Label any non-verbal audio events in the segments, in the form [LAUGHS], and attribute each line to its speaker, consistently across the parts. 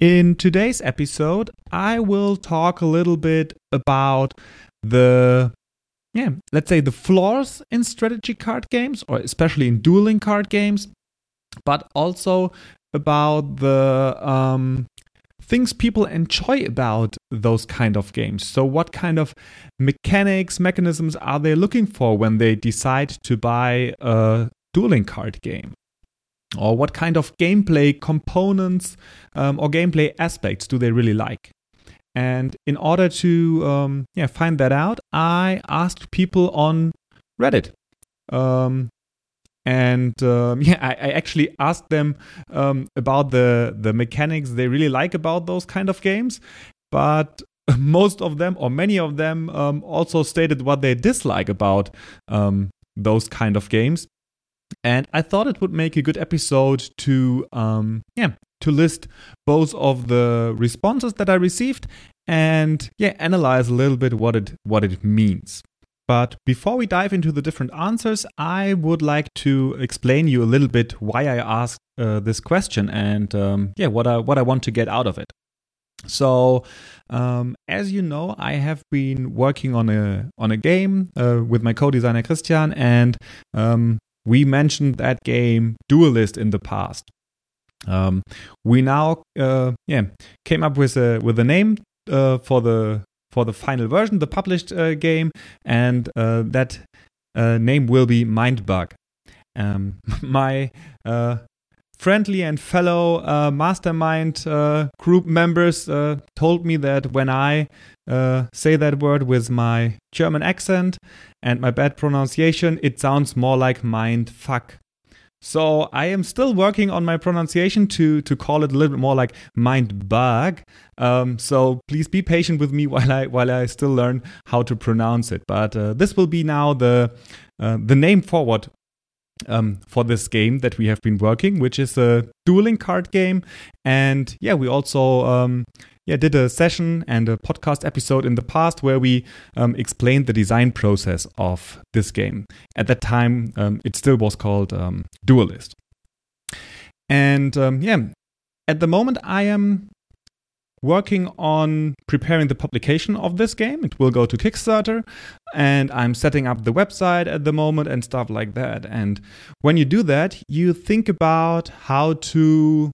Speaker 1: In today's episode, I will talk a little bit about the yeah, let's say the flaws in strategy card games or especially in dueling card games, but also about the um, things people enjoy about those kind of games. So, what kind of mechanics, mechanisms are they looking for when they decide to buy a dueling card game? Or what kind of gameplay components um, or gameplay aspects do they really like? And in order to um, yeah find that out i asked people on reddit. Um, and um, [LAUGHS] yeah I, I, actually asked them um, about the the mechanics they really like about those kind of games. But [LAUGHS] most of them or many of them um, also stated what they dislike about those kind of games and I thought it would make a good episode to, um, yeah, to list both of the responses that I received and yeah, analyze a little bit what it what it means. But before we dive into the different answers, I would like to explain you a little bit why I asked uh, this question and um, yeah, what I what I want to get out of it. So, um, as you know, I have been working on a on a game uh, with my co-designer Christian, and um, we mentioned that game Duelist in the past. Um, we now uh, yeah came up with a with a name uh, for the for the final version, the published uh, game, and uh, that uh, name will be Mindbug. Um, [LAUGHS] my uh, friendly and fellow uh, mastermind uh, group members uh, told me that when I uh, say that word with my German accent and my bad pronunciation, it sounds more like mind fuck. So I am still working on my pronunciation to to call it a little bit more like mind bug. Um, so please be patient with me [LAUGHS] while I while I still learn how to pronounce it. But uh, this will be now the uh, the name forward um, for this game that we have been working, which is a dueling card game. And yeah, we also um, yeah did a session and a podcast episode in the past where we um, explained the design process of this game. At that time, um, it still was called um, Duelist. And um, yeah, at the moment, I am working on preparing the publication of this game. It will go to Kickstarter, and I'm setting up the website at the moment and stuff like that. And when you do that, you think about how to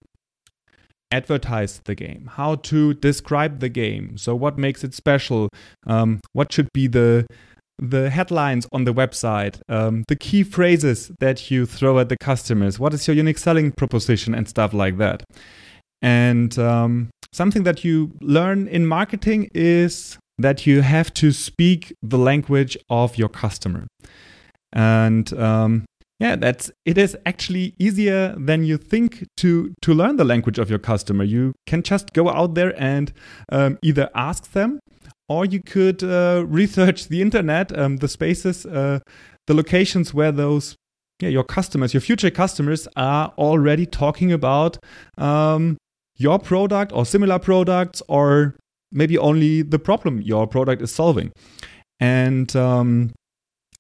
Speaker 1: advertise the game, how to describe the game. So, what makes it special? Um, what should be the the headlines on the website, um, the key phrases that you throw at the customers, what is your unique selling proposition, and stuff like that. And um, something that you learn in marketing is that you have to speak the language of your customer. And um, yeah, that's it is actually easier than you think to to learn the language of your customer. You can just go out there and um, either ask them, or you could uh, research the internet, um, the spaces, uh, the locations where those yeah your customers, your future customers are already talking about um, your product or similar products or maybe only the problem your product is solving. And um,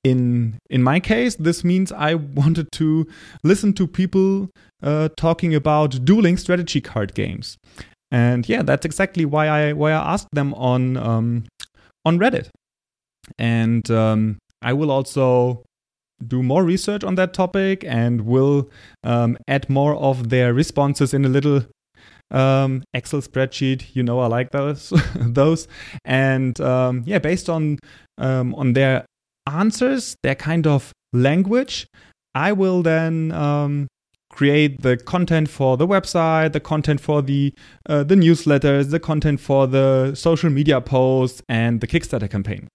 Speaker 1: in in my case, this means I wanted to listen to people uh, talking about dueling strategy card games. And yeah, that's exactly why I why I asked them on um, on Reddit. And um, I will also do more research on that topic and will um, add more of their responses in a little um, Excel spreadsheet. You know, I like those [LAUGHS] those. And um, yeah, based on um, on their answers, their kind of language, I will then um, create the content for the website, the content for the uh, the newsletters, the content for the social media posts, and the Kickstarter campaign.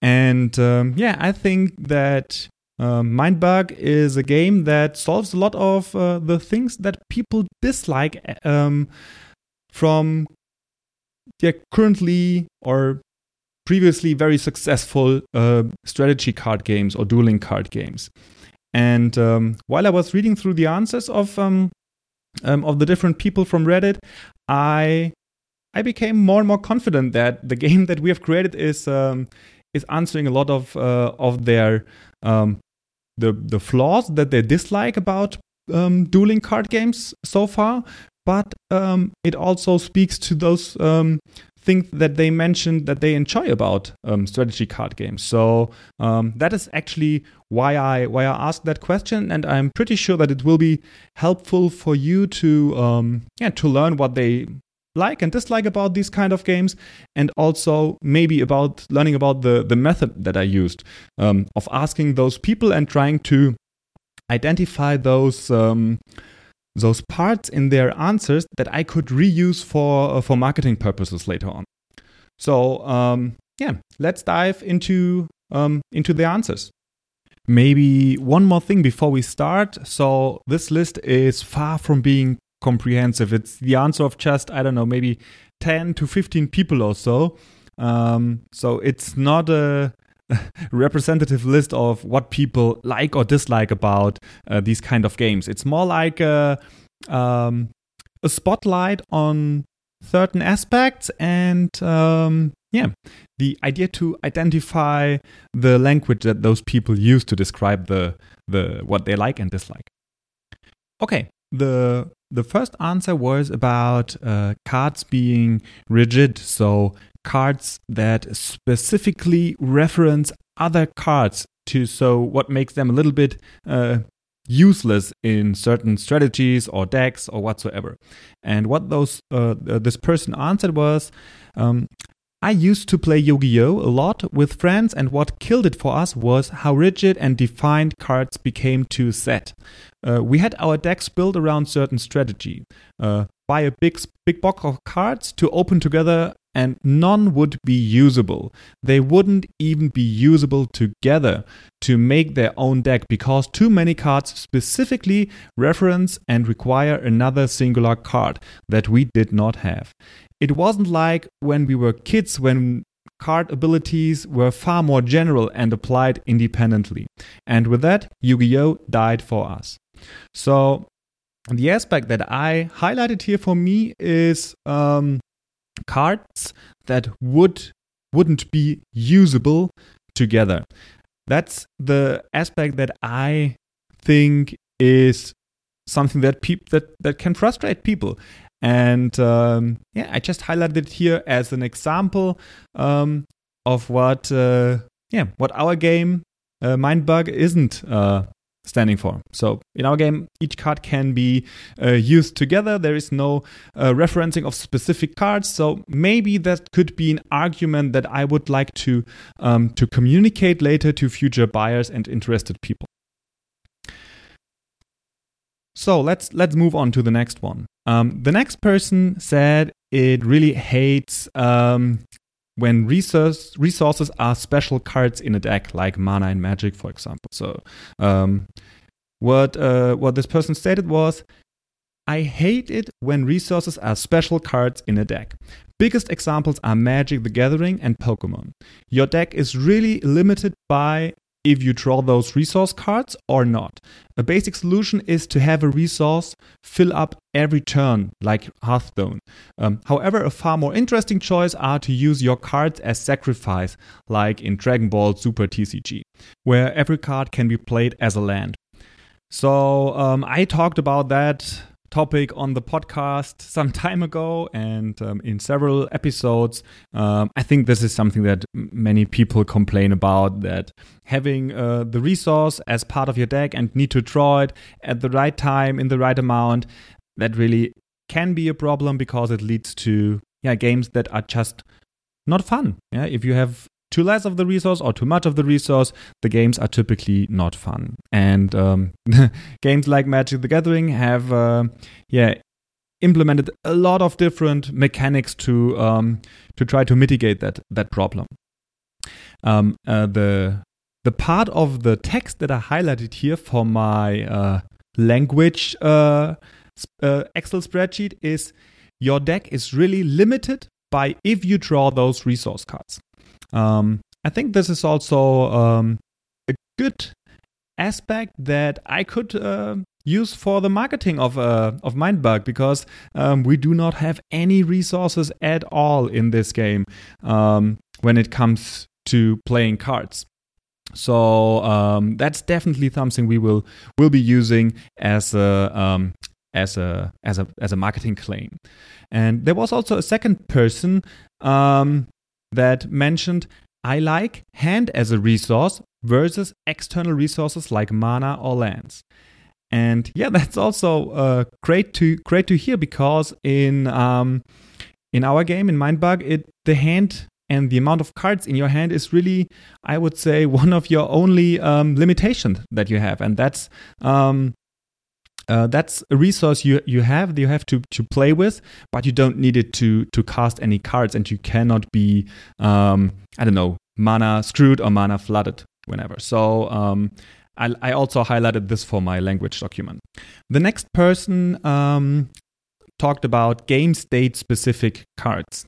Speaker 1: And um, yeah, I think that um, Mindbug is a game that solves a lot of uh, the things that people dislike um, from yeah, currently or previously very successful uh, strategy card games or dueling card games. And um, while I was reading through the answers of um, um, of the different people from Reddit, I I became more and more confident that the [LAUGHS] game that we have created is um, is answering a lot of uh, of their um, the the flaws that they dislike about um, dueling card games so far, but um, it also speaks to those um, things that they mentioned that they enjoy about um, strategy card games. So um, that is actually why I why I asked that question, and I'm pretty sure that it will be helpful for you to yeah to learn what they like and dislike about these kind of games and also maybe about learning about the the method that i used um, of asking those people and trying to identify those um, those parts in their answers that I could reuse for uh, for marketing purposes later on. So um, yeah, let's dive into um, into the answers. Maybe one more thing before we start. So this list is far from being comprehensive. It's the answer of just I don't know maybe ten to fifteen people or so. Um, so it's not a [LAUGHS] representative list of what people like or dislike about uh, these kind of games. It's more like a, um, a spotlight on certain aspects and um, yeah, the idea to identify the language that those people use to describe the the what they like and dislike. Okay, the the first answer was about uh, cards being rigid, so cards that specifically reference other cards to so what makes them a little bit uh, useless in certain strategies or decks or whatsoever. And what those uh, this person answered was, um, I used to play Yu-Gi-Oh a lot with friends, and what killed it for us was how rigid and defined cards became to set. Uh, we had our decks built around certain strategy. Uh, buy a big big box of cards to open together and none would be usable. They wouldn't even be usable together to make their own deck because too many cards specifically reference and require another singular card that we did not have. It wasn't like when we were kids when card abilities were far more general and applied independently. And with that, Yu Gi Oh! died for us. So, the aspect that I highlighted here for me is um, cards that would wouldn't be usable together. That's the aspect that I think is something that peop- that that can frustrate people. And um, yeah, I just highlighted it here as an example um, of what uh, yeah what our game uh, Mindbug isn't uh, standing for. So in our game, each card can be uh, used together. There is no uh, referencing of specific cards. So maybe that could be an argument that I would like to um, to communicate later to future buyers and interested people. So let's let's move on to the next one. Um, the next person said it really hates um, when resource, resources are special cards in a deck, like mana and magic, for example. So, um, what uh, what this person stated was, I hate it when resources are special cards in a deck. Biggest examples are Magic the Gathering and Pokemon. Your deck is really limited by if you draw those resource cards or not. A basic solution is to have a resource fill up every turn, like Hearthstone. Um, however, a far more interesting choice are to use your cards as sacrifice, like in Dragon Ball Super TCG, where every card can be played as a land. So um, I talked about that topic on the podcast some [LAUGHS] time ago and um, in several episodes. Um, I think this is something that many people complain about that having uh, the resource as part of your deck and need to draw it at the right time in the right amount that really can be a problem because it leads to yeah games that are just not fun. Yeah, if you have too less of the resource or too much of the resource, the games are typically not fun. And um, [LAUGHS] games like Magic the Gathering have, uh, yeah, implemented a lot of different mechanics to um, to try to mitigate that that problem. Um, uh, the the part of the text that I highlighted here for my uh, language uh, uh, Excel spreadsheet is your deck is really limited by if you draw those resource cards. Um, I think this is also um, a good aspect that I could uh, use for the marketing of uh, of Mindbug because um, we do not have any resources at all in this game um, when it comes to playing cards. So um, that's definitely something we will will be using as a um, as a as a as a marketing claim. And there was also a second person um, that mentioned I like hand as a resource versus external resources like mana or lands. And yeah, [LAUGHS] that's also uh, great to great to hear because in um, in our game in Mindbug, it the hand and the amount of cards in your hand is really, I would say, [LAUGHS] one of your only um, limitations that you have, and that's um, uh, that's a resource you you have you have to to play with, but you don't need it to to cast any cards, and you cannot be um, I don't know mana screwed or mana flooded whenever. So um, I, I also highlighted this for my language document. The next person um, talked about game state specific cards.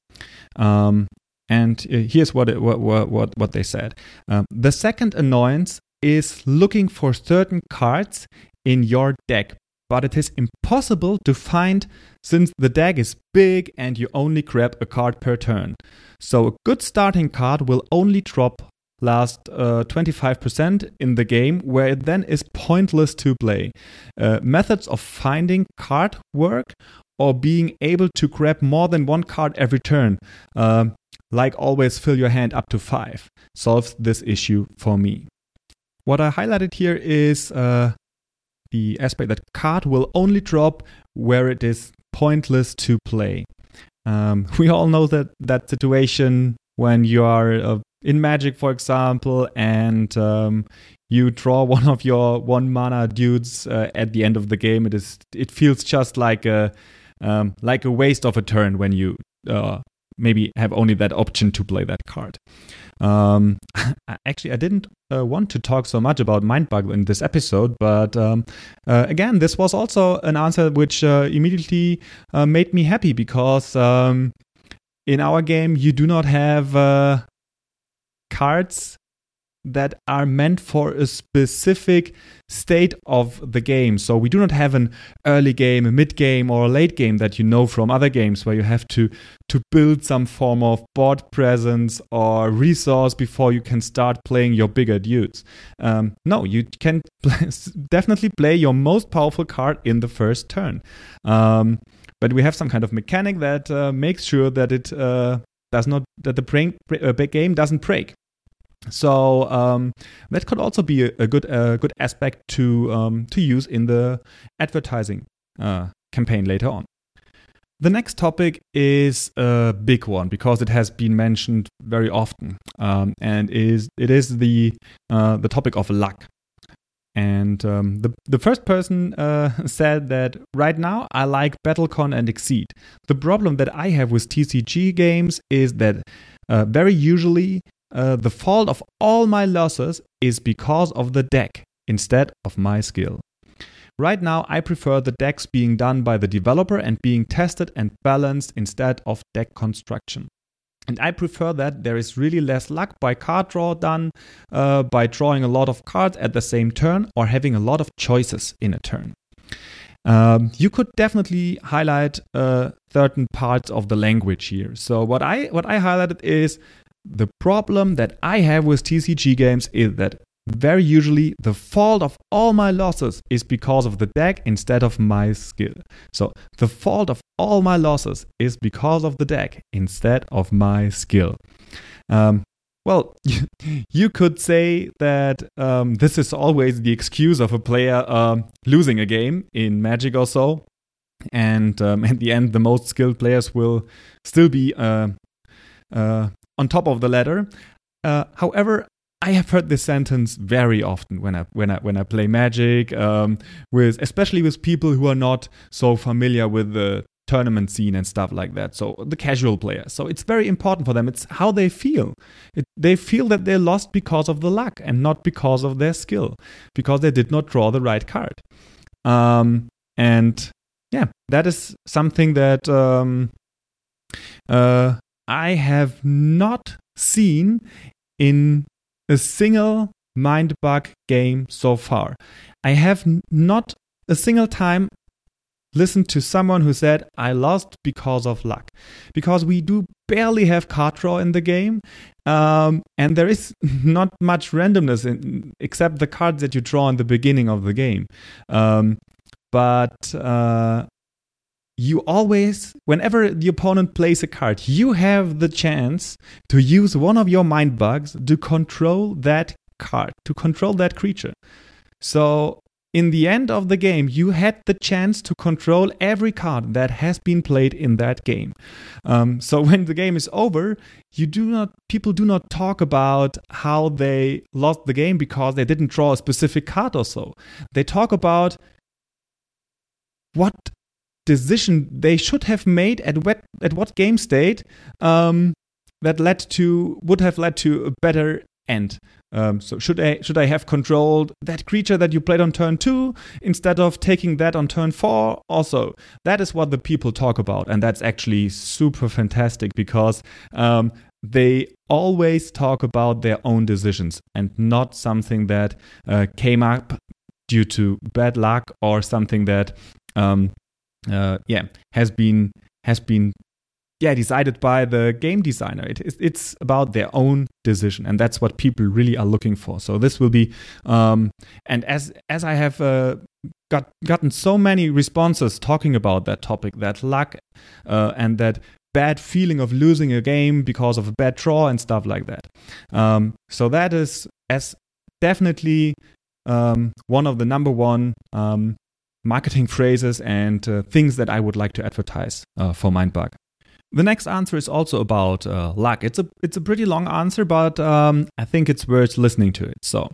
Speaker 1: Um, and uh, here's what, it, what, what, what they said. Um, the second annoyance is looking for certain cards in your deck, but it is impossible to find since the deck is big and you only grab a card per turn. So a good starting card will only drop last uh, 25% in the game, where it then is pointless to play. Uh, methods of finding card work or being able to grab more than one card every turn, uh, like always fill your hand up to five, solves this issue for me. What I highlighted here is uh, the aspect that card will only drop where it is pointless to play. Um, [LAUGHS] we all know that that situation when you are uh, in Magic, for example, and um, you draw one of your one mana dudes uh, at the end of the game, it is it feels just like a um, like a waste of a turn when you uh, maybe have only that option to play that card. Um, [LAUGHS] actually, I didn't uh, want to talk so much about Mindbug in this episode, but um, uh, again, this was also an answer which uh, immediately uh, made me happy because um, in our game you do not have uh, cards that are meant for a specific state of the game. So we do not have an early game, a mid game, or a late game that you know from other games where you have to to build some form of board presence or resource before you can start playing your bigger dudes. Um, no, you can [LAUGHS] definitely play your most powerful card in the first turn. Um, but we have some kind of mechanic that uh, makes sure that it uh, does not that the break, uh, game doesn't break. So um, that could also be a, a good a good aspect to um, to use in the advertising uh, campaign later on. The next topic is a big one because it has been mentioned very often, um, and is it is the uh, the topic of luck. And um, the the first person uh, [LAUGHS] said that right now I like BattleCon and Exceed. The problem that I have with TCG games is that uh, very usually uh, the fault of all my losses is because of the deck instead of my skill. Right now, I prefer the decks being done by the developer and being tested and balanced instead of deck construction. And I prefer that there is really less luck by card draw done uh, by drawing a lot of cards at the same turn or having a lot of choices in a turn. Um, you could definitely highlight uh, certain parts of the language here. So what I what I highlighted is the problem that I have with TCG games is that very usually the fault of all my losses is because of the deck instead of my skill. So the fault of all my losses is because of the deck instead of my skill. Um, well, [LAUGHS] you could say that um, this is always the excuse of a player um, losing a game in Magic or so. And um, [LAUGHS] at the end, the most skilled players will still be uh, uh, on top of the ladder. Uh, however, I have heard this sentence very often when I when I when I play Magic, um, with especially with people who are not so familiar with the tournament scene and stuff like that. So the casual player. So it's very important for them. It's how they feel. It, they feel that they lost because of the luck and not because of their skill, because they did not draw the right card. Um, and yeah, that is something that um, uh, I have not seen in a single mind bug game so far. I have not a single time listened to someone who said, I lost because of luck. Because we do barely have card draw in the game, um, and there is [LAUGHS] not much randomness in, except the cards that you draw in the beginning of the game. Um, but uh, you always, whenever the opponent plays a card, you have the chance to use one of your mind bugs to control that card, to control that creature. So in the end of the game, you had the chance to control every card that has been played in that game. Um, so [LAUGHS] when the game is over, you do not people do not talk about how they lost the game because they didn't draw a specific card or so. They talk about what decision they should have made at what at what game state um, that led to would have led to a better end. Um, so should I should I have controlled that creature that you played on turn two instead of taking that on turn four? Also, that is what the people talk about, and that's actually super fantastic because um, they always talk about their own decisions and not something that uh, came up due to bad luck or something that um, uh, yeah has been has been yeah decided by the game designer. It, it's about their own decision and that's what people really are looking for. So this will be um, and as as i have uh, got gotten so many responses talking about that topic that luck uh, and that bad feeling of losing a game because of a bad draw and stuff like that. Um, so that is as definitely um, one of the number one um, marketing phrases and uh, things that i would like to advertise uh, for mindbug the next answer is also about uh, luck. It's a it's a pretty long answer, but um, I think it's worth listening to it. So,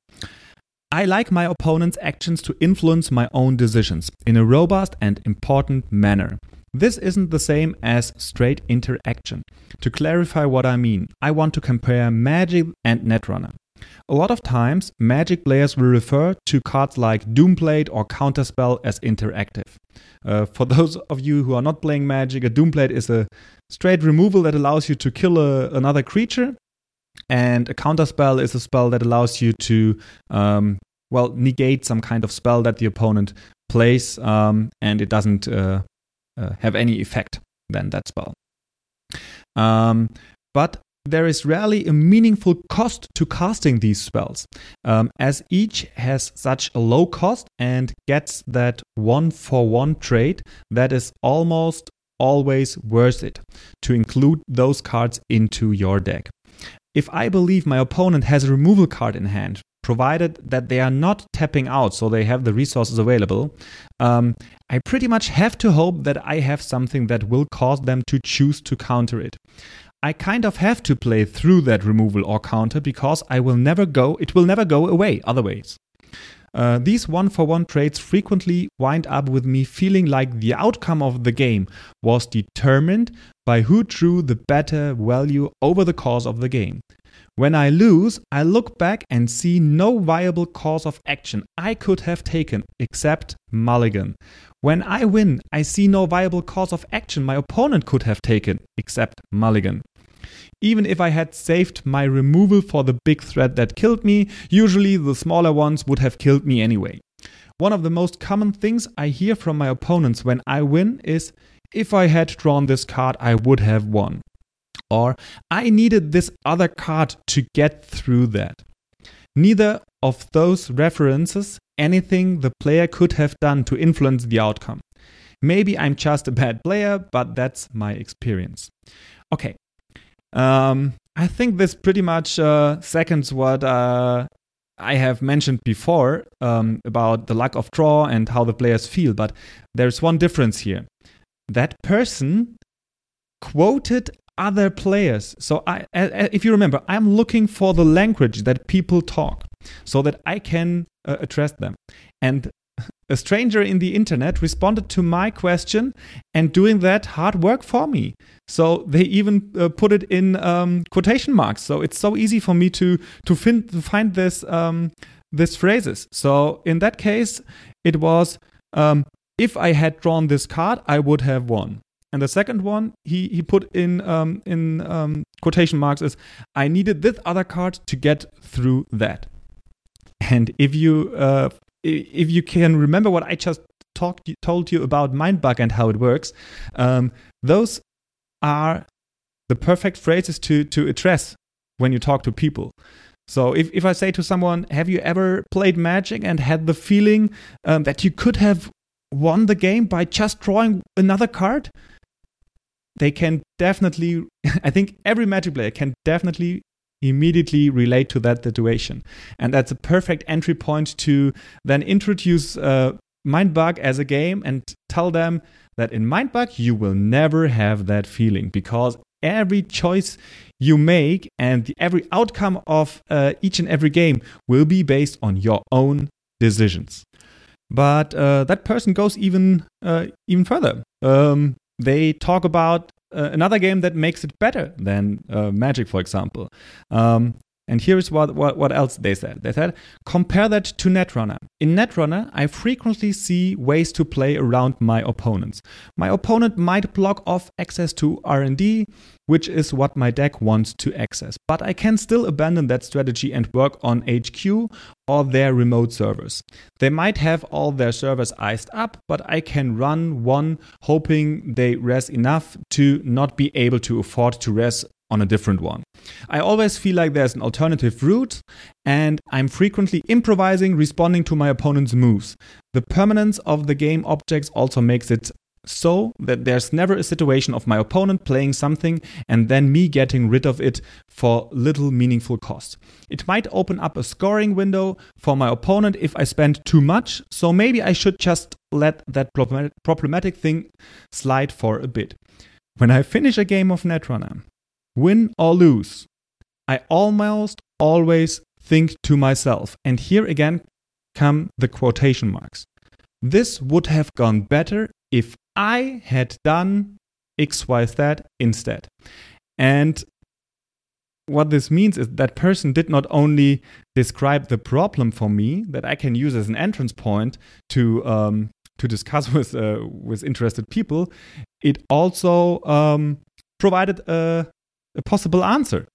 Speaker 1: I like my opponent's actions to influence my own decisions in a robust and important manner. This isn't the same as straight interaction. To clarify what I mean, I want to compare Magic and Netrunner. A lot of times, Magic players will refer to cards like Doomblade or Counterspell as interactive. Uh, for [LAUGHS] those of you who are not playing Magic, a Doomblade is a straight removal that allows you to kill a, another creature, and a Counterspell is a spell that allows you to, um, well, negate some kind of spell that the opponent plays, um, and it doesn't uh, uh, have any effect then that spell. Um, but there is rarely a meaningful cost to casting these spells, um, as each has such a low cost and gets that one for one trade that is almost always worth it to include those cards into your deck. If I believe my opponent has a removal card in hand, provided that they are not tapping out so they have the resources available, um, I pretty much have to hope that I have something that will cause them to choose to counter it. I kind of have to play through that removal or counter because I will never go, it will never go away otherwise. Uh, these one for one trades frequently wind up with me feeling like the outcome of the game was determined by who drew the better value over the course of the game. When I lose, I look back and see no viable course of action I could have taken except mulligan. When I win, I see no viable course of action my opponent could have taken except mulligan. Even if I had saved my removal for the big threat that killed me, usually the smaller ones would have killed me anyway. One of the most common things I hear from my opponents when I win is if I had drawn this card, I would have won. Or I needed this other card to get through that. Neither of those references anything the player could have done to influence the outcome. Maybe I'm just a bad player, but that's my experience. Okay, um, I think this pretty much uh, seconds what uh, I have mentioned before um, about the lack of draw and how the players feel, but there's one difference here. That person quoted other players. So I, if you remember, I'm looking for the language that people talk so that I can uh, address them. And [LAUGHS] a stranger in the internet responded to my question and doing that hard work for me. So they even uh, put it in um, quotation marks. So it's so easy for me to to, fin- to find this um, this phrases. So in that case, it was um, if I had drawn this card, I would have won. And the second one he he put in um, in um, quotation marks is I needed this other card to get through that. And if you uh, if you can remember what I just talked told you about Mindbug and how it works, um, those are the perfect phrases to to address when you talk to people. So if, if I say to someone, have you ever played Magic and had the feeling um, that you could have won the game by just drawing another card? They can definitely, [LAUGHS] I think every Magic player can definitely immediately relate to that situation. And that's a perfect entry point to then introduce uh, Mindbug as a game and tell them that in Mindbug you will never have that feeling because every choice you make and every outcome of uh, each and every game will be based on your own decisions. But uh, that person goes even uh, even further. Um, they talk about uh, another game that makes it better than uh, Magic, for example. Um, and here's what, what, what else they said. They said, compare that to Netrunner. In Netrunner, I frequently see ways to play around my opponents. My opponent might block off access to R&D, which is what my deck wants to access. But I can still abandon that strategy and work on HQ or their remote servers. They might have all their servers iced up, but I can run one hoping they res enough to not be able to afford to res on a different one. I always feel like there's an alternative route, and I'm frequently improvising, responding to my opponent's moves. The permanence of the game objects also makes it so that there's never a situation of my opponent playing something and then me getting rid of it for little meaningful cost. It might open up a scoring window for my opponent if I spend too much, so maybe I should just let that problematic thing slide for a bit. When I finish a game of Netrunner, win or lose, I almost always think to myself, and here again come the quotation marks. This would have gone better if I had done XYZ instead. And what this means is that person did not only describe the problem for me that I can use as an entrance point to um, to discuss [LAUGHS] with uh, with interested people. It also um, provided a, a possible answer.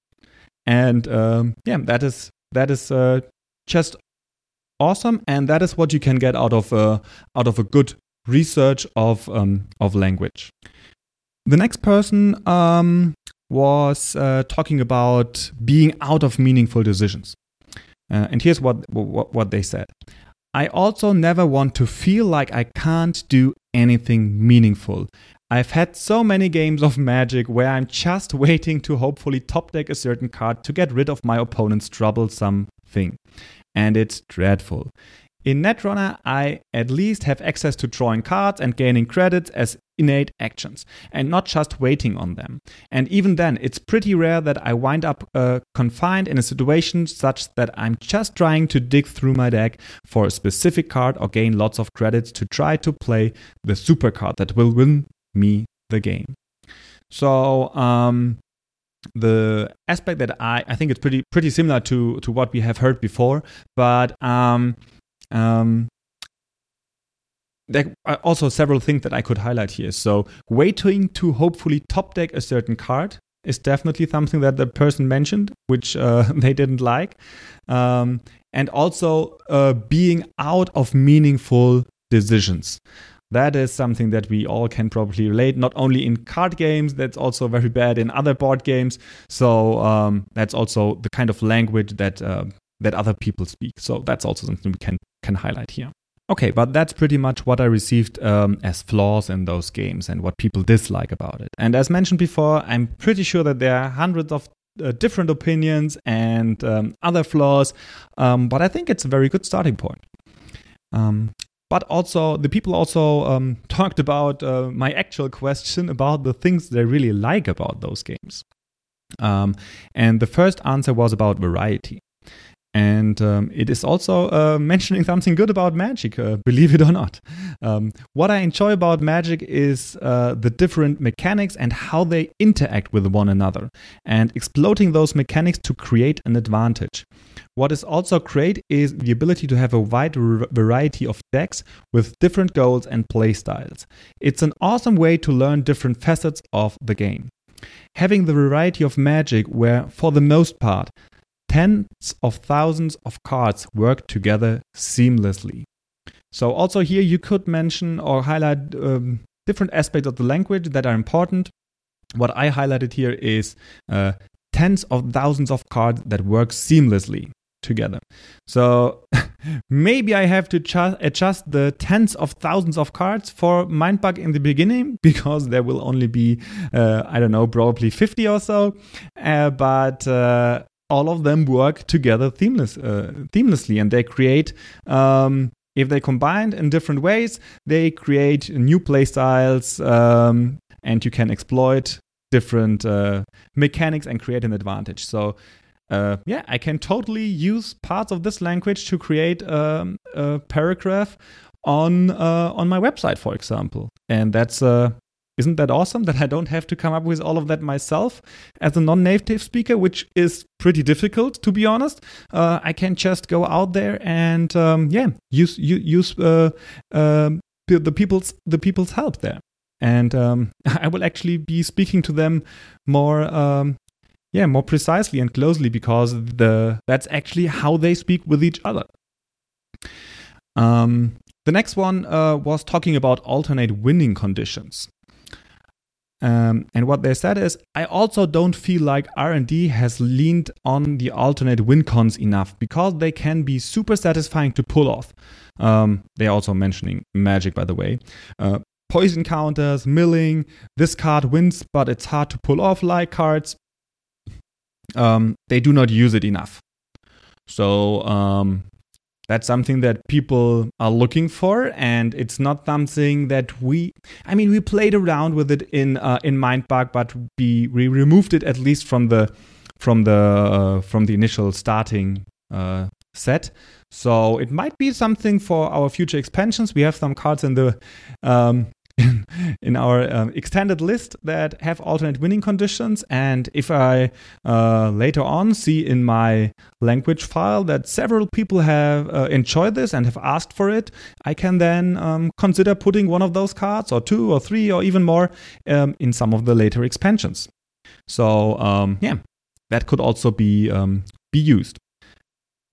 Speaker 1: And um, yeah, that is that is uh, just awesome, and that is what you can get out of a out of a good research of um, of language. The next person um, was uh, talking about being out of meaningful decisions, uh, and here's what, what what they said. I also never want to feel like I can't do anything meaningful. I've had so many games of Magic where I'm just [LAUGHS] waiting to hopefully top deck a certain card to get rid of my opponent's troublesome thing. And it's dreadful. In Netrunner, I at least have access to drawing cards and gaining credits as innate actions, and not just waiting on them. And even then, it's pretty rare that I wind up uh, confined in a situation such that I'm just trying to dig through my deck for a specific card or gain lots of credits to try to play the super card that will win me the game. So um, the aspect that I, I think it's pretty pretty similar to to what we have heard before, but um, um, there are also several things that I could highlight here. So waiting to hopefully top deck a certain card is definitely something that the person mentioned, which uh, [LAUGHS] they didn't like, um, and also uh, being out of meaningful decisions that is something that we all can probably relate not only in card games that's also very bad in other board games. So um, that's also the kind of language that uh, that other people speak. So that's also something we can can highlight here. Okay but that's pretty much what i received um, as flaws in those games and what people dislike about it. And as mentioned before i'm pretty sure that there are hundreds of uh, different opinions and um, other flaws um, but i think it's a very good starting point. Um, but also the people also um, [LAUGHS] talked about uh, my actual question about the things they really like about those games. Um, and the first answer was about variety. And um, it is also uh, mentioning something good about magic, uh, believe it or not. Um, what I enjoy about magic is uh, the different mechanics and how they interact with one another, and exploiting those mechanics to create an advantage. What is also great is the ability to have a wide variety of decks with different goals and playstyles. It's an awesome way to learn different facets of the game. Having the variety of magic, where for the most part, tens of thousands of cards work together seamlessly. So, also here you could mention or highlight um, different aspects of the language that are important. What I highlighted here is uh, tens of thousands of cards that work seamlessly together. So [LAUGHS] maybe I have to adjust the tens of thousands of cards for Mindbug in the beginning [LAUGHS] because there will only be, uh, I don't know, probably 50 or so. Uh, but uh, all of them work together themeless, uh, themelessly and they create. Um, if they combined in different ways, they create new playstyles, um, and you can exploit different uh, mechanics and create an advantage. So uh, yeah, I can totally use parts of this language to create um, a paragraph on uh, on my website, for example. And that's uh, isn't that awesome that I don't have to come up with all of that myself as a non-native speaker, which is pretty difficult to be honest. Uh, I can just go out there and um, yeah, use use uh, uh, the people's the people's help there and um, [LAUGHS] I will actually be speaking to them more um, yeah, more precisely and closely because the that's actually how they speak with each other. Um, the next one uh, was talking about alternate winning conditions. Um, and what they said is, I also don't feel like R&D has leaned on the alternate win cons enough because they can be super satisfying to pull off. Um, they're also mentioning magic, by the way. Uh, poison counters, milling, this card wins, but it's hard to pull off like cards um, they do not use it enough. So um, that's something that people are looking for, and it's not something that we. I mean, we played around with it in uh, in Mindbug, but we, we removed it at least from the from the uh, from the initial starting uh, set. So it might be something for our future expansions. We have some cards in the um, in, in our um, extended list that have alternate winning conditions. And if I uh, later on see in my language file that several people have uh, enjoyed this and have asked for it, I can then um, consider putting one of those cards, or two, or three, or even more, um, in some of the later expansions. So um, yeah, that could also be um, be used.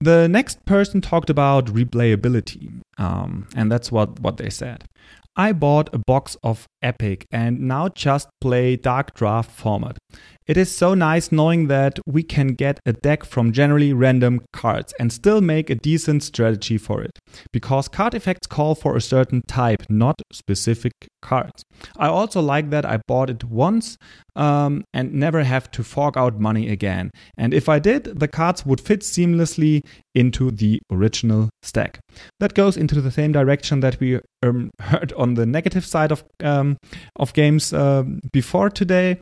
Speaker 1: The next person talked about replayability, um, and that's what, what they said. I bought a box of Epic and now just play Dark Draft format. It is so nice knowing that we can get a deck from generally random cards and still make a decent strategy for it, because card effects call for a certain type, not specific cards. I also like that I bought it once um, and never have to fork out money again. And if I did, the cards would fit seamlessly into the original stack. That goes into the same direction that we um, [LAUGHS] heard on the negative side of um, of games uh, before today.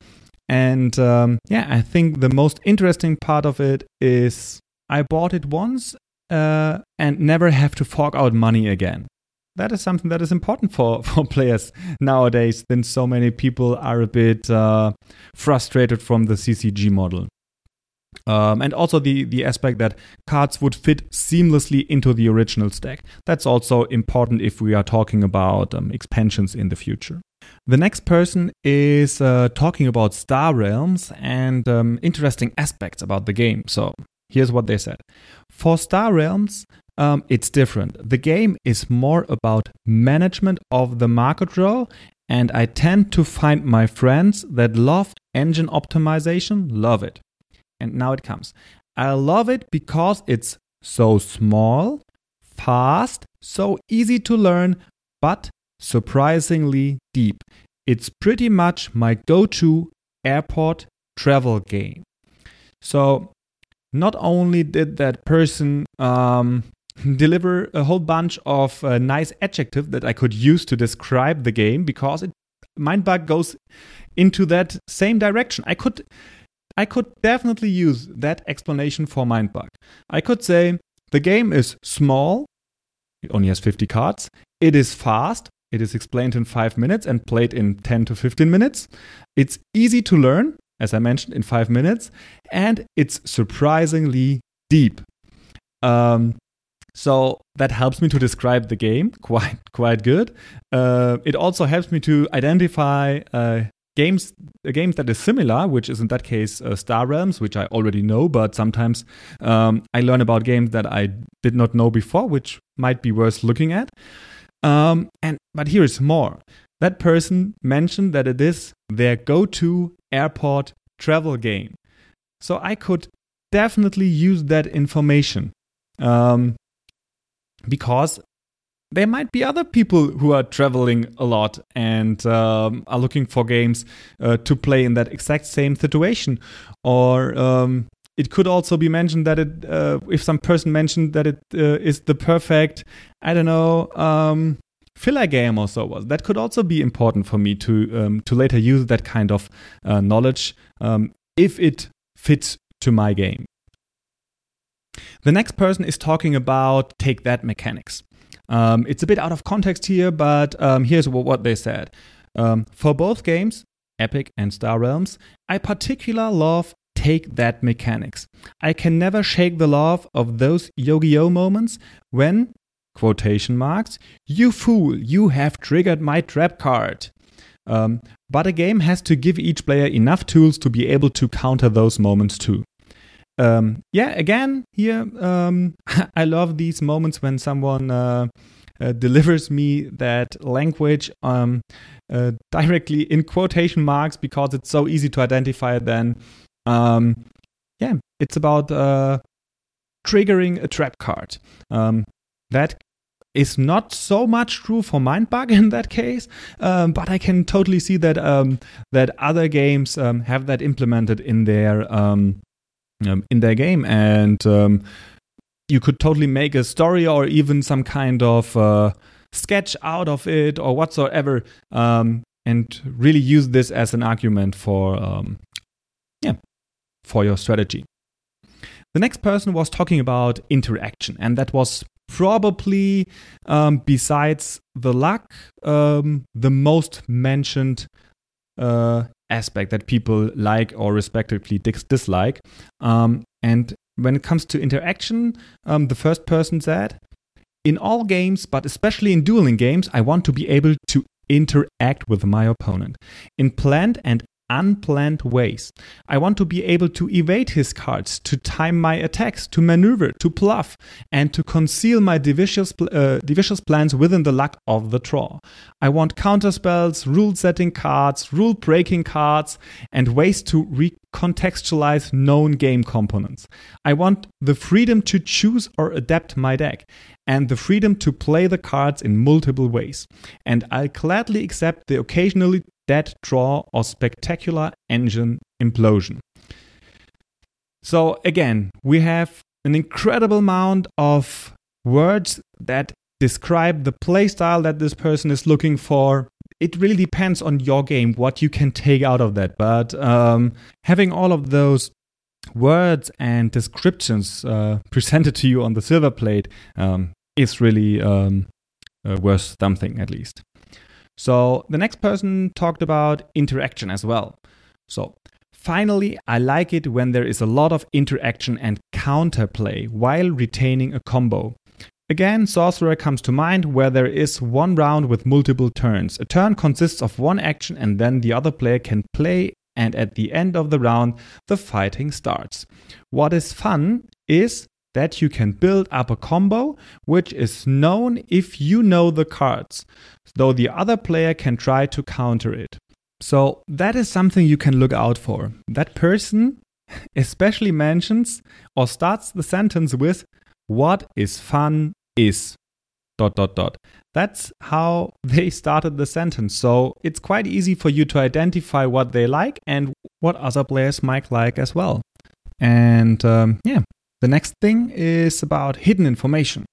Speaker 1: And um, yeah, I think the most interesting part of it is I bought it once uh, and never have to fork out money again. That is something that is important for, [LAUGHS] for players nowadays, since so many people are a bit uh, frustrated from the CCG model. Um, and also the, the aspect that cards would fit seamlessly into the original stack. That's also important if we are talking about um, expansions in the future. The next person is uh, talking about Star Realms and um, interesting aspects about the game. So here's what they said For Star Realms, um, it's different. The game is more about management of the market role, and I tend to find my friends that love engine optimization love it. And now it comes. I love it because it's so small, fast, so easy to learn, but surprisingly deep. It's pretty much my go to airport travel game. So, not only did that person um, [LAUGHS] deliver a whole bunch of uh, nice adjectives that I could use to describe the game because it Mindbug goes into that same direction. I could I could definitely use that explanation for Mindbug. I could say the game is small, it only has 50 cards, it is fast, it is explained in 5 minutes and played in 10 to 15 minutes. It's easy to learn, as I mentioned, in 5 minutes, and it's surprisingly deep. Um, so that helps me to describe the game [LAUGHS] quite quite good. Uh, it also helps me to identify uh, games a game that is similar, which is in that case uh, Star Realms, which I already know. But sometimes um, I learn about games that I did not know before, which might be worth looking at. Um, and but here is more. That person mentioned that it is their go-to airport travel game. So I could definitely use that information. Um, because there might be other people who are traveling a lot and um, are looking for games uh, to play in that exact same situation. Or um, it could also be mentioned that it, uh, if some person mentioned that it uh, is the perfect, I don't know, um, filler game or so was that could also be important for me to um, to later use that kind of uh, knowledge um, if it fits to my game. The next person is talking about take that mechanics. Um, it's a bit out of context here, but um, here's what, they said. Um, for both games, Epic and Star Realms, I particularly love take that mechanics. I can never shake the love of those Yu-Gi-Oh moments when, quotation marks, you fool, you have triggered my trap card. Um, but a game has to give each player enough tools to be able to counter those moments too um, yeah, again, here, um, [LAUGHS] I love these moments when someone uh, uh, delivers me that language um, uh, directly in quotation marks because it's so easy to identify then. Um, yeah, it's about uh, triggering a trap card. Um, that is not so much true for Mindbug [LAUGHS] in that case, um, but I can totally see that um, that other games um, have that implemented in their um, in their game, and you could totally make a story or even some kind of uh, sketch out of it or whatsoever, and really use this as an argument for um, for your strategy. The next person was talking about interaction, and that was probably um, besides the luck um, the most mentioned uh, aspect that people like or respectively dis- dislike. Um, and when it comes to interaction, um, the first person said, in all games, but especially in dueling games, I want to be able to interact with my opponent in planned and unplanned ways. I want to be able to evade his cards, to time my attacks, to maneuver, to bluff, and to conceal my devious, uh, plans within the luck of the draw. I want counter spells, rule setting cards, rule breaking cards, and ways to recontextualize known game components. I want the freedom to choose or adapt my deck, and the freedom to play the cards in multiple ways. And I'll gladly accept the occasionally dead draw or spectacular engine implosion. So again, we have an incredible amount of words that describe the playstyle that this person is looking for. It really depends on your game what you can take out of that. But um, having all of those words and descriptions uh, [LAUGHS] presented to you on the silver plate um, is really um, uh, worth something at least. So the next person talked about interaction as well. So finally, I like it when there is a lot of interaction and counterplay while retaining a combo. Again, Sorcerer comes to mind where there is one round with multiple turns. A turn consists of one action and then the other player can play and at the end of the round the fighting starts. What is fun is that you can build up a combo which is known if you know the cards, though the other player can try to counter it. So that is something you can look out for. That person [LAUGHS] especially mentions or starts the sentence with what is fun is dot dot dot. That's how [LAUGHS] they started the sentence. So it's quite easy for you to identify what they like and what other players might like as well. And um, yeah, the next thing is about hidden information.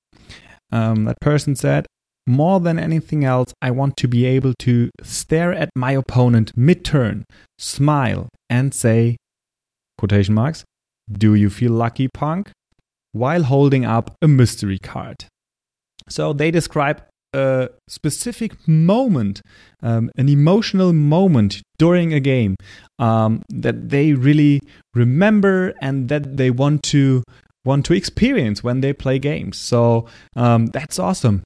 Speaker 1: Um, that person said, more than anything else, I want to be able to stare at my opponent mid turn, smile, and say, quotation marks, do you feel lucky, punk? While holding up a mystery card. So they describe a specific moment, um, an emotional moment during a game um, that they really remember and that they want to want to experience when they play games. So um, that's awesome.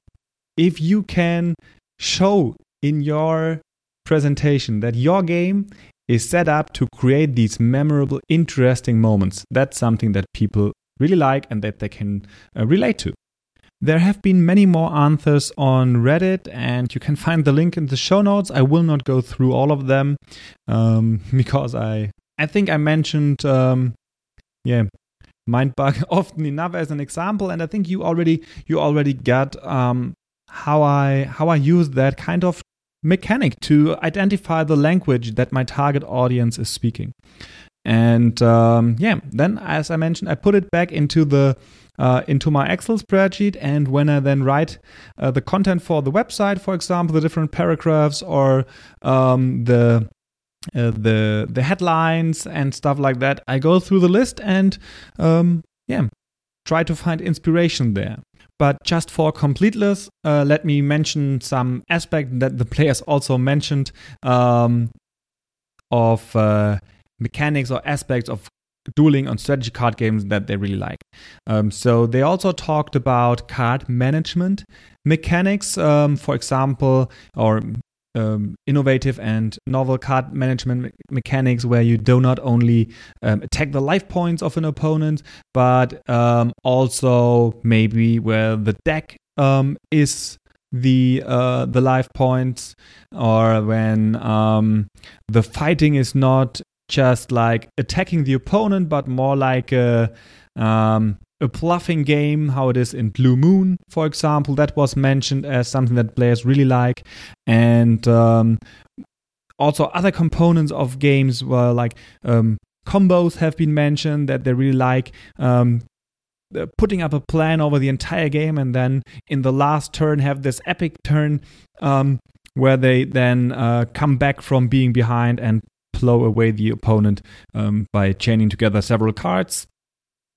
Speaker 1: If you can show in your presentation that your game is set up to create these memorable, interesting moments, that's something that people really like and that they can uh, relate to. There have been many more answers on Reddit, and you can find the link in the show notes. I will not go through all of them um, [LAUGHS] because I I think I mentioned um, yeah Mindbug [LAUGHS] often enough as an example, and I think you already you already got um, how I how I use that kind of mechanic to identify the language that my target audience is speaking. And um, yeah, then as I mentioned, I put it back into the uh, into my Excel spreadsheet. And when I then write uh, the content for the website, for example, the different paragraphs or um, the uh, the the headlines and stuff like that, I go through the list and um, yeah, try to find inspiration there. But just for completeness, uh, let me mention some aspect that the players also mentioned um, of uh, mechanics or aspects of dueling on strategy card games that they really like. Um, so they also talked about card management mechanics, um, for example, or um, innovative and novel card management me- mechanics where you do not only um, attack the life points of an opponent, but um, also maybe where the deck um, is the uh, the life points, or when um, the fighting is not just like attacking the opponent, but more like a um, a bluffing game, how it is in Blue Moon, for example. That was mentioned as something that players really like, and um, also other components of games were like um, combos have been mentioned that they really like. Um, putting up a plan over the entire game and then in the last turn have this epic turn um, where they then uh, come back from being behind and blow away the opponent um, by chaining together several cards.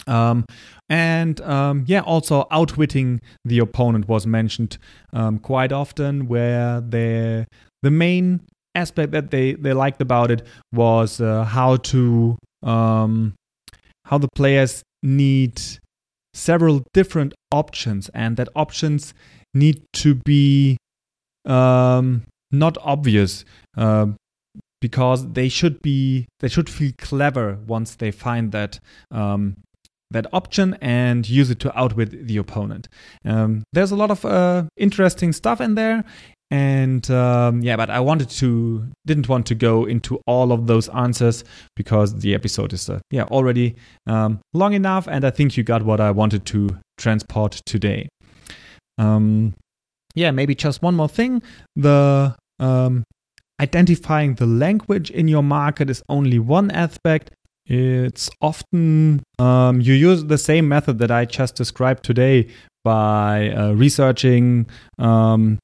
Speaker 1: Um, and um, yeah, also outwitting the opponent was mentioned um, quite often, where the the main aspect that they they liked about it was uh, how to um, how the players need several different options, and that options need to be um, not obvious. Uh, because they should be they should feel clever once they find that um, that option and use it to outwit the opponent. Um, there's a lot of uh, interesting stuff in there, and um, yeah, but I wanted to didn't want to go into all of those answers because the episode is uh, yeah already um, long enough, and I think you got what I wanted to transport today. Um, yeah, maybe just one more thing. The um, identifying the language in your market is only one aspect. It's often um, you use the same method that I just described today by uh, researching um,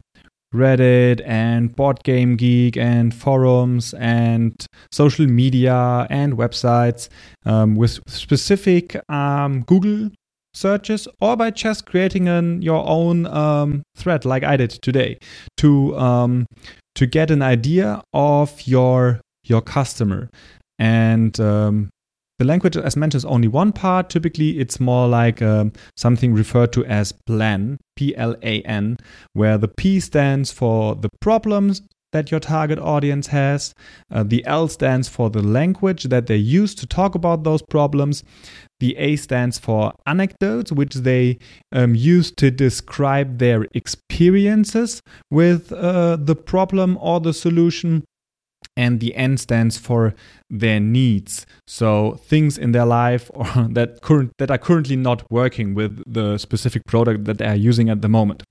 Speaker 1: Reddit and Board Game Geek and forums and social media and websites um, with specific um, Google searches or by just creating an, your own um, thread like I did today to um, to get an idea of your your customer. And um, the language as mentioned is only one part. Typically it's more like um, something referred to as plan p-l-a-n where the p stands for the problems that your target audience has. Uh, the L stands for the language that they use to talk about those problems. The A stands for anecdotes, which they um, use to describe their experiences with uh, the problem or the solution. And the N stands for their needs. So things in their life [LAUGHS] or that current that are currently not working with the specific product that they are using at the moment.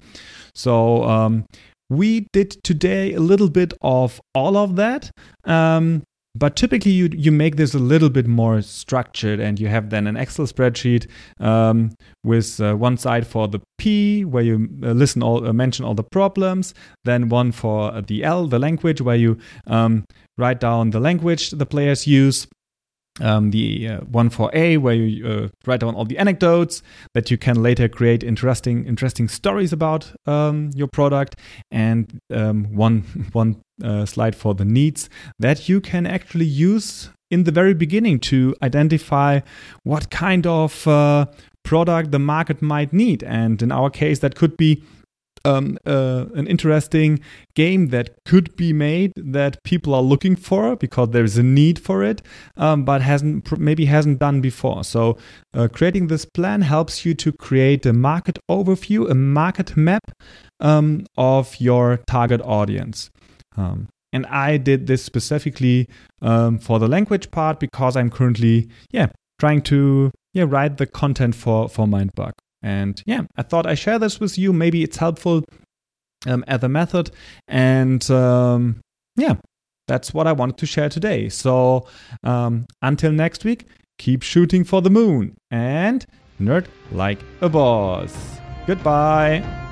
Speaker 1: So um, we did today a little bit of all of that. Um, but typically, you you make this a little bit more structured, and you have then an Excel spreadsheet um, with uh, one side for the P, where you uh, listen all uh, mention all the problems, then one for the L, the language, where you um, write down the language the players use, um, the uh, one for A, where you uh, write down all the anecdotes that you can later create interesting interesting stories about um, your product, and um, one [LAUGHS] one uh, slide for the needs that you can actually use in the very beginning to identify what kind of uh, product the market might need, and in our case, that could be um, uh, an interesting game that could be made that people are looking for because there's a need for it, um, but hasn't maybe hasn't done before. So uh, creating this plan helps you to create a market overview, a market map um, of your target audience. Um, and I did this specifically um, for the language part because I'm currently, yeah, trying to yeah write the content for for Mindbug. And yeah, I thought I share this with you. Maybe it's helpful um, as a method. And um, yeah, that's what I wanted to share today. So um, until next week, keep shooting for the moon and nerd like a boss. Goodbye.